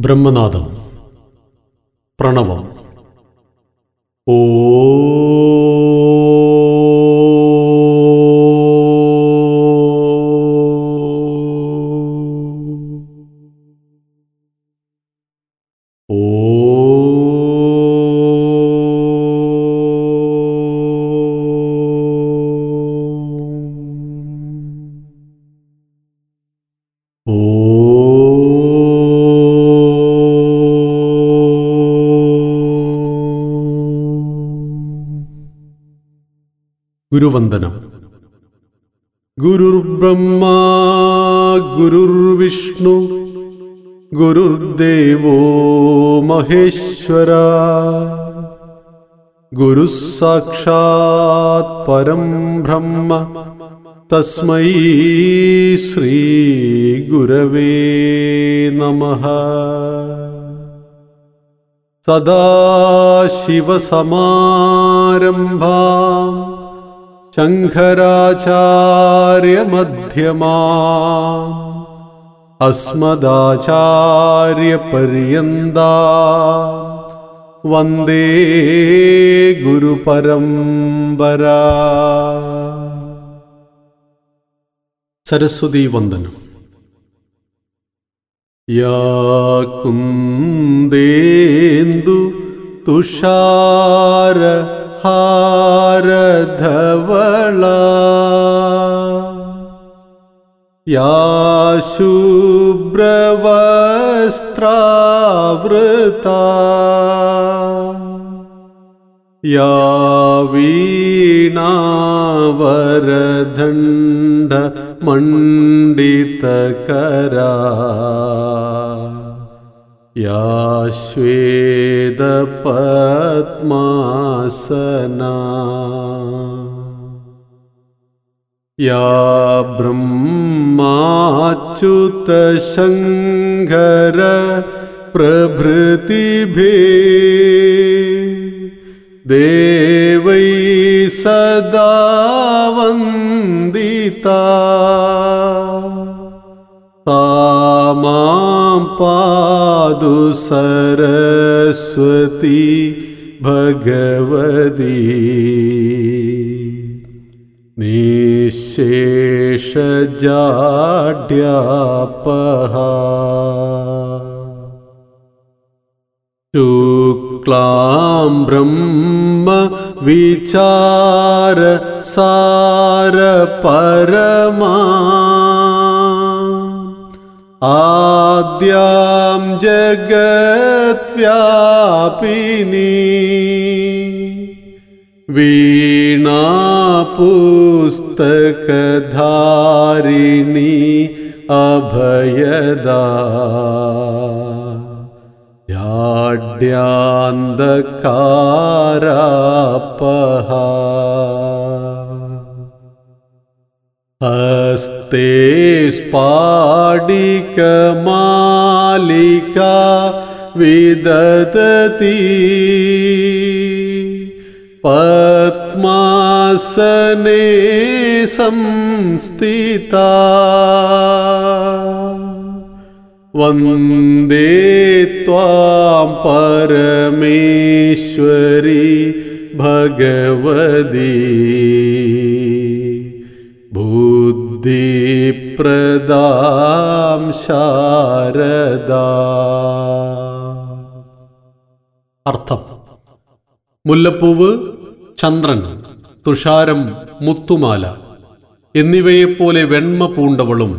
ബ്രഹ്മനാദം പ്രണവം. ഓ ഗുരുവന്ദനം ഗുരുർബ്രഹ്മ ഗുരുർവിഷ്ണു ഗുരുർദേവോ മഹേശ്വര ഗുരു സാക്ഷാത് പരം ബ്രഹ്മ തസ്മൈ ശ്രീ ഗുരവേ നമഃ സദാശിവസമാരംഭാം ശങ്കരാചാര്യമധ്യമാ. അസ്മദാചാര്യപര്യന്താ. വന്ദേ ഗുരുപരംപര സരസ്വതി വന്ദനം. യാ കുന്ദേന്ദു തുഷാര हारधवला। या शुभ्रवस्त्रावृता। या वीणावरदण्डमण्डितकरा। ेदपत्मा सना या ब्रह्माच्युतशङ्घरप्रभृतिभि देवै सदा वन्दिता। तामा पादु सरस्वती भगवदी निःशेषजाड्यापहा शुक्लां ब्रह्म विचार सार परमा आद्यां जगत्व्यापिनी वीणापुस्तकधारिणी अभयदा। जाड्यान्धकारापहा अस् स्पाडिकमालिका विदधती। पद्मासने संस्थिता। वन्दे त्वां परमेश्वरी भगवदी ഭഗവതി ശാരദ. അർത്ഥം മുല്ലപ്പൂവ് ചന്ദ്രൻ തുഷാരം മുത്തുമാല എന്നിവയെപ്പോലെ വെണ്മ പൂണ്ടവളും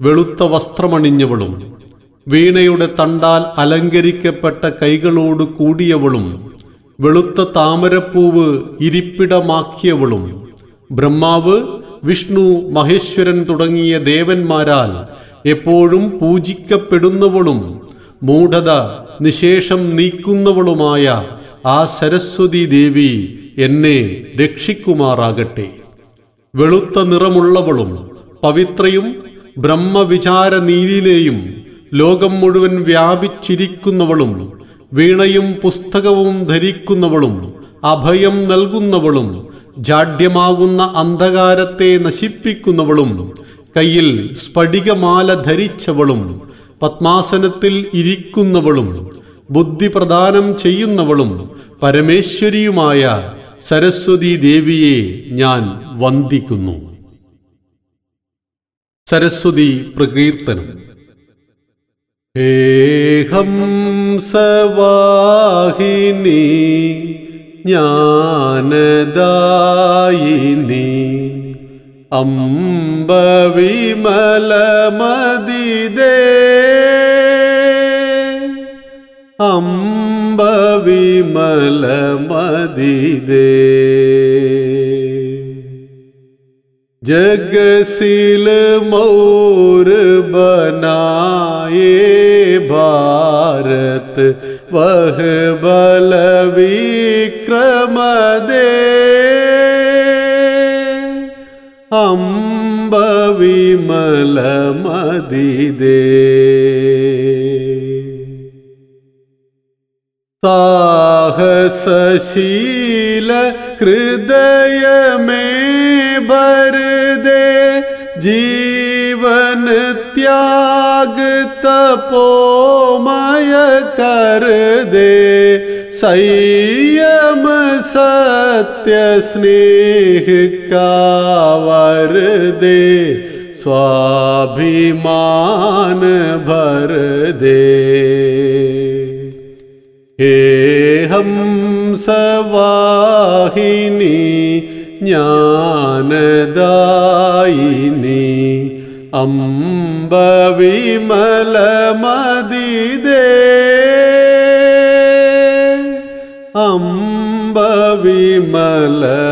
വെളുത്ത വസ്ത്രമണിഞ്ഞവളും വീണയുടെ തണ്ടാൽ അലങ്കരിക്കപ്പെട്ട കൈകളോട് കൂടിയവളും വെളുത്ത താമരപ്പൂവ് ഇരിപ്പിടമാക്കിയവളും ബ്രഹ്മാവ് വിഷ്ണു മഹേശ്വരൻ തുടങ്ങിയ ദേവന്മാരാൽ എപ്പോഴും പൂജിക്കപ്പെടുന്നവളും മൂഢത നിശേഷം നീക്കുന്നവളുമായ ആ സരസ്വതി ദേവി എന്നെ രക്ഷിക്കുമാറാകട്ടെ. വെളുത്ത നിറമുള്ളവളും പവിത്രയും ബ്രഹ്മവിചാര നീലിനെയും ലോകം മുഴുവൻ വ്യാപിച്ചിരിക്കുന്നവളും വീണയും പുസ്തകവും ധരിക്കുന്നവളും അഭയം നൽകുന്നവളും ജാഡ്യമാകുന്ന അന്ധകാരത്തെ നശിപ്പിക്കുന്നവളും കയ്യിൽ സ്ഫടികമാല ധരിച്ചവളും പത്മാസനത്തിൽ ഇരിക്കുന്നവളും ബുദ്ധി പ്രദാനം ചെയ്യുന്നവളും പരമേശ്വരിയുമായ സരസ്വതി ദേവിയെ ഞാൻ വന്ദിക്കുന്നു. സരസ്വതി പ്രകീർത്തനം. ഏഹം സവാഹിനി ജ്ഞാനദായിനി അംബവിമലമതിദേ അംബവിമലമതിദേ ജഗസിൽ മൗർ ബനായേ ഭാരത് वह बल विक्रम दे अम्ब विमल मदि दे साहसशील हृदय में भर दे। जीवन त्याग तपोमय कर दे। संयम सत्य स्नेह का वर दे। स्वाभिमान भर दे। हे हम सवाहिनी ज्ञानदायिनी अम्बविमलमदिदे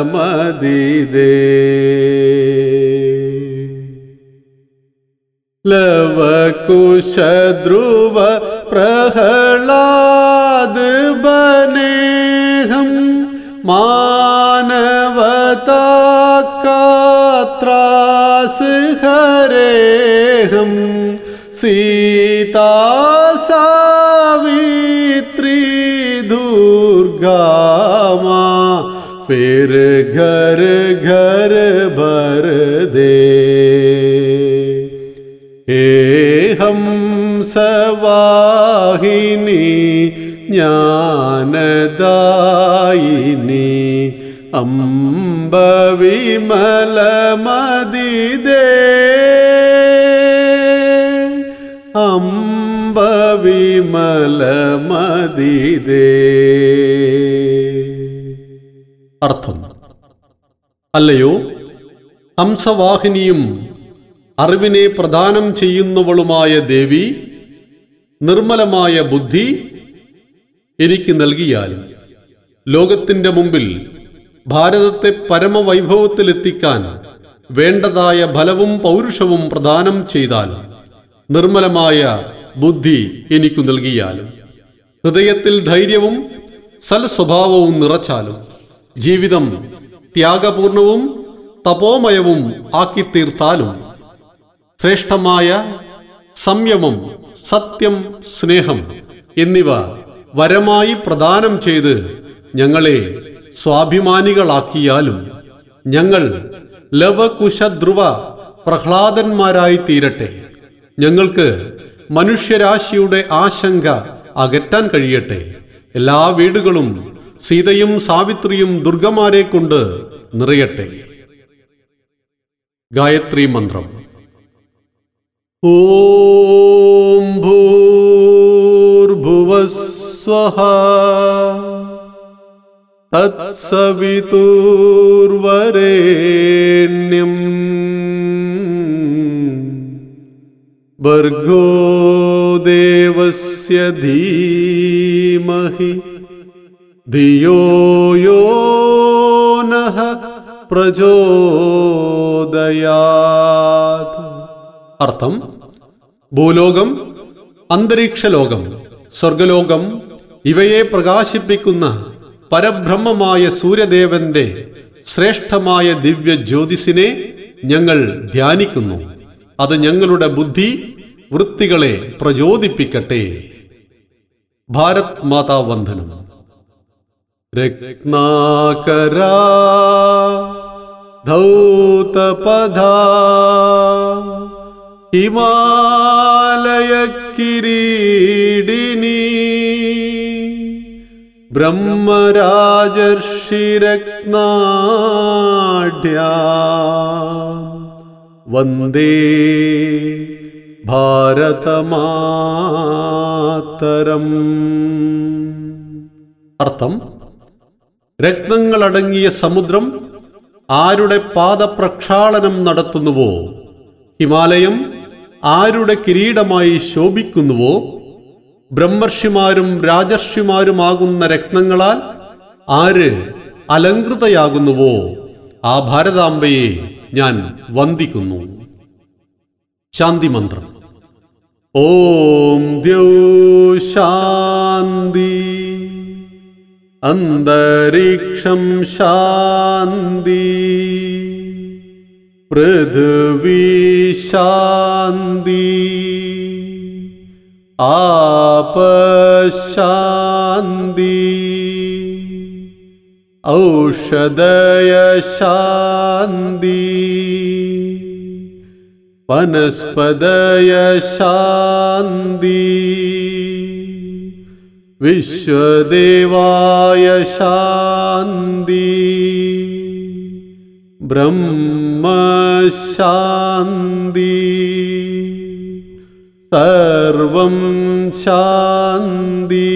अम्बविमलमदिदे लवकुशध्रुव प्रहलाद बनेहं मानवता कात्रा हरे हम सीता सावित्री दुर्गा फिर घर घर भर दे। हे हम सवाहिनी ज्ञानदायिनी അംബവിമലമതിദേ അംബവിമലമതിദേ അർത്ഥം. അല്ലയോ? ഹംസവാഹിനിയും അറിവിനെ പ്രദാനം ചെയ്യുന്നവളുമായ ദേവി നിർമ്മലമായ ബുദ്ധി എനിക്ക് നൽകിയാലും ലോകത്തിന്റെ മുമ്പിൽ ഭാരതത്തെ പരമവൈഭവത്തിലെത്തിക്കാൻ വേണ്ടതായ ഫലവും പൗരുഷവും പ്രദാനം ചെയ്താൽ നിർമ്മലമായ ബുദ്ധി എനിക്കു നൽകിയാലും ഹൃദയത്തിൽ ധൈര്യവും സൽസ്വഭാവവും നിറച്ചാലും ജീവിതം ത്യാഗപൂർണവും തപോമയവും ആക്കി തീർത്താലും ശ്രേഷ്ഠമായ സംയമം സത്യം സ്നേഹം എന്നിവ വരമായി പ്രദാനം ചെയ്ത് ഞങ്ങളെ സ്വാഭിമാനികളാക്കിയാലും ഞങ്ങൾ ലവകുശധ്രുവ പ്രഹ്ലാദന്മാരായി തീരട്ടെ. ഞങ്ങൾക്ക് മനുഷ്യരാശിയുടെ ആശങ്ക അകറ്റാൻ കഴിയട്ടെ. എല്ലാ വീടുകളും സീതയും സാവിത്രിയും ദുർഗമാരെ കൊണ്ട് നിറയട്ടെ. ഗായത്രി മന്ത്രം. ഓം ഭൂർഭുവസ്വഹ. തത്സവിതുർവരേണ്യം. ഭർഗോ ദേവസ്യ ധീമഹി. ധിയോ യോ പ്രചോദയാത്. അർത്ഥം ഭൂലോകം അന്തരീക്ഷലോകം സ്വർഗലോകം ഇവയെ പ്രകാശിപ്പിക്കുന്ന പരബ്രഹ്മമായ സൂര്യദേവന്റെ ശ്രേഷ്ഠമായ ദിവ്യ ജ്യോതിസിനെ ഞങ്ങൾ ധ്യാനിക്കുന്നു. അത് ഞങ്ങളുടെ ബുദ്ധി വൃത്തികളെ പ്രചോദിപ്പിക്കട്ടെ. ഭാരത് മാതാ വന്ദനം രത്നാകരാ ധൗതപധാ ഹിമാലയ ബ്രഹ്മരാജർഷിരത്നാഢ്യ. വന്ദേ ഭാരതമാതരം. അർത്ഥം രത്നങ്ങളടങ്ങിയ സമുദ്രം ആരുടെ പാദപ്രക്ഷാളനം നടത്തുന്നുവോ? ഹിമാലയം ആരുടെ കിരീടമായി ശോഭിക്കുന്നുവോ? ബ്രഹ്മർഷിമാരും രാജർഷിമാരുമാകുന്ന രത്നങ്ങളാൽ ആര് അലങ്കൃതയാകുന്നുവോ ആ ഭാരതാംബയെ ഞാൻ വന്ദിക്കുന്നു. ശാന്തി മന്ത്രം ഓം ദ്യൗ ശാന്തി. അന്തരീക്ഷം ശാന്തി. പൃഥ്വീ ശാന്തി. आप शान्ति औषधय शान्ति वनस्पदय शान्ति विश्वदेवाय शान्ति ब्रह्म शान्ति ശാന്തി ബ്രഹ്മശാന്തി സർവം ശാന്തി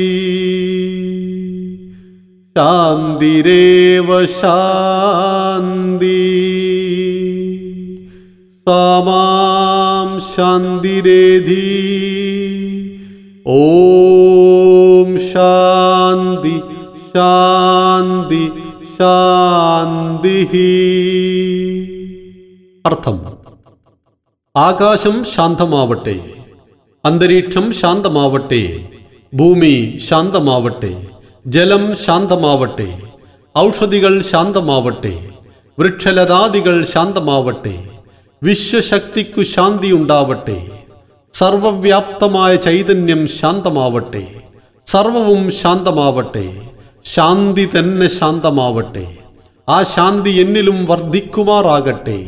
ശാന്തിരേവ ശാന്തി സാമാം ശാന്തിരേധി ഓം ശാന്തി ശാന്തി ശാന്തി അർത്ഥം ആകാശം ശാന്തമാവട്ടെ അന്തരീക്ഷം ശാന്തമാവട്ടെ ഭൂമി ശാന്തമാവട്ടെ ജലം ശാന്തമാവട്ടെ ഔഷധികൾ ശാന്തമാവട്ടെ വൃക്ഷലതാദികൾ ശാന്തമാവട്ടെ വിശ്വശക്തിക്കു ശാന്തി ഉണ്ടാവട്ടെ സർവവ്യാപ്തമായ ചൈതന്യം ശാന്തമാവട്ടെ സർവവും ശാന്തമാവട്ടെ ശാന്തി തന്നെ ശാന്തമാവട്ടെ ആ ശാന്തി എന്നിലും വർദ്ധിക്കുമാറാകട്ടെ.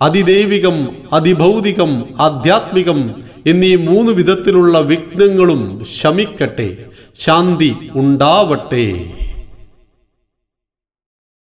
അതിദൈവികം അതിഭൗതികം ആധ്യാത്മികം എന്നീ മൂന്ന് വിധത്തിലുള്ള വിഘ്നങ്ങളും ശമിക്കട്ടെ ശാന്തി ഉണ്ടാവട്ടെ.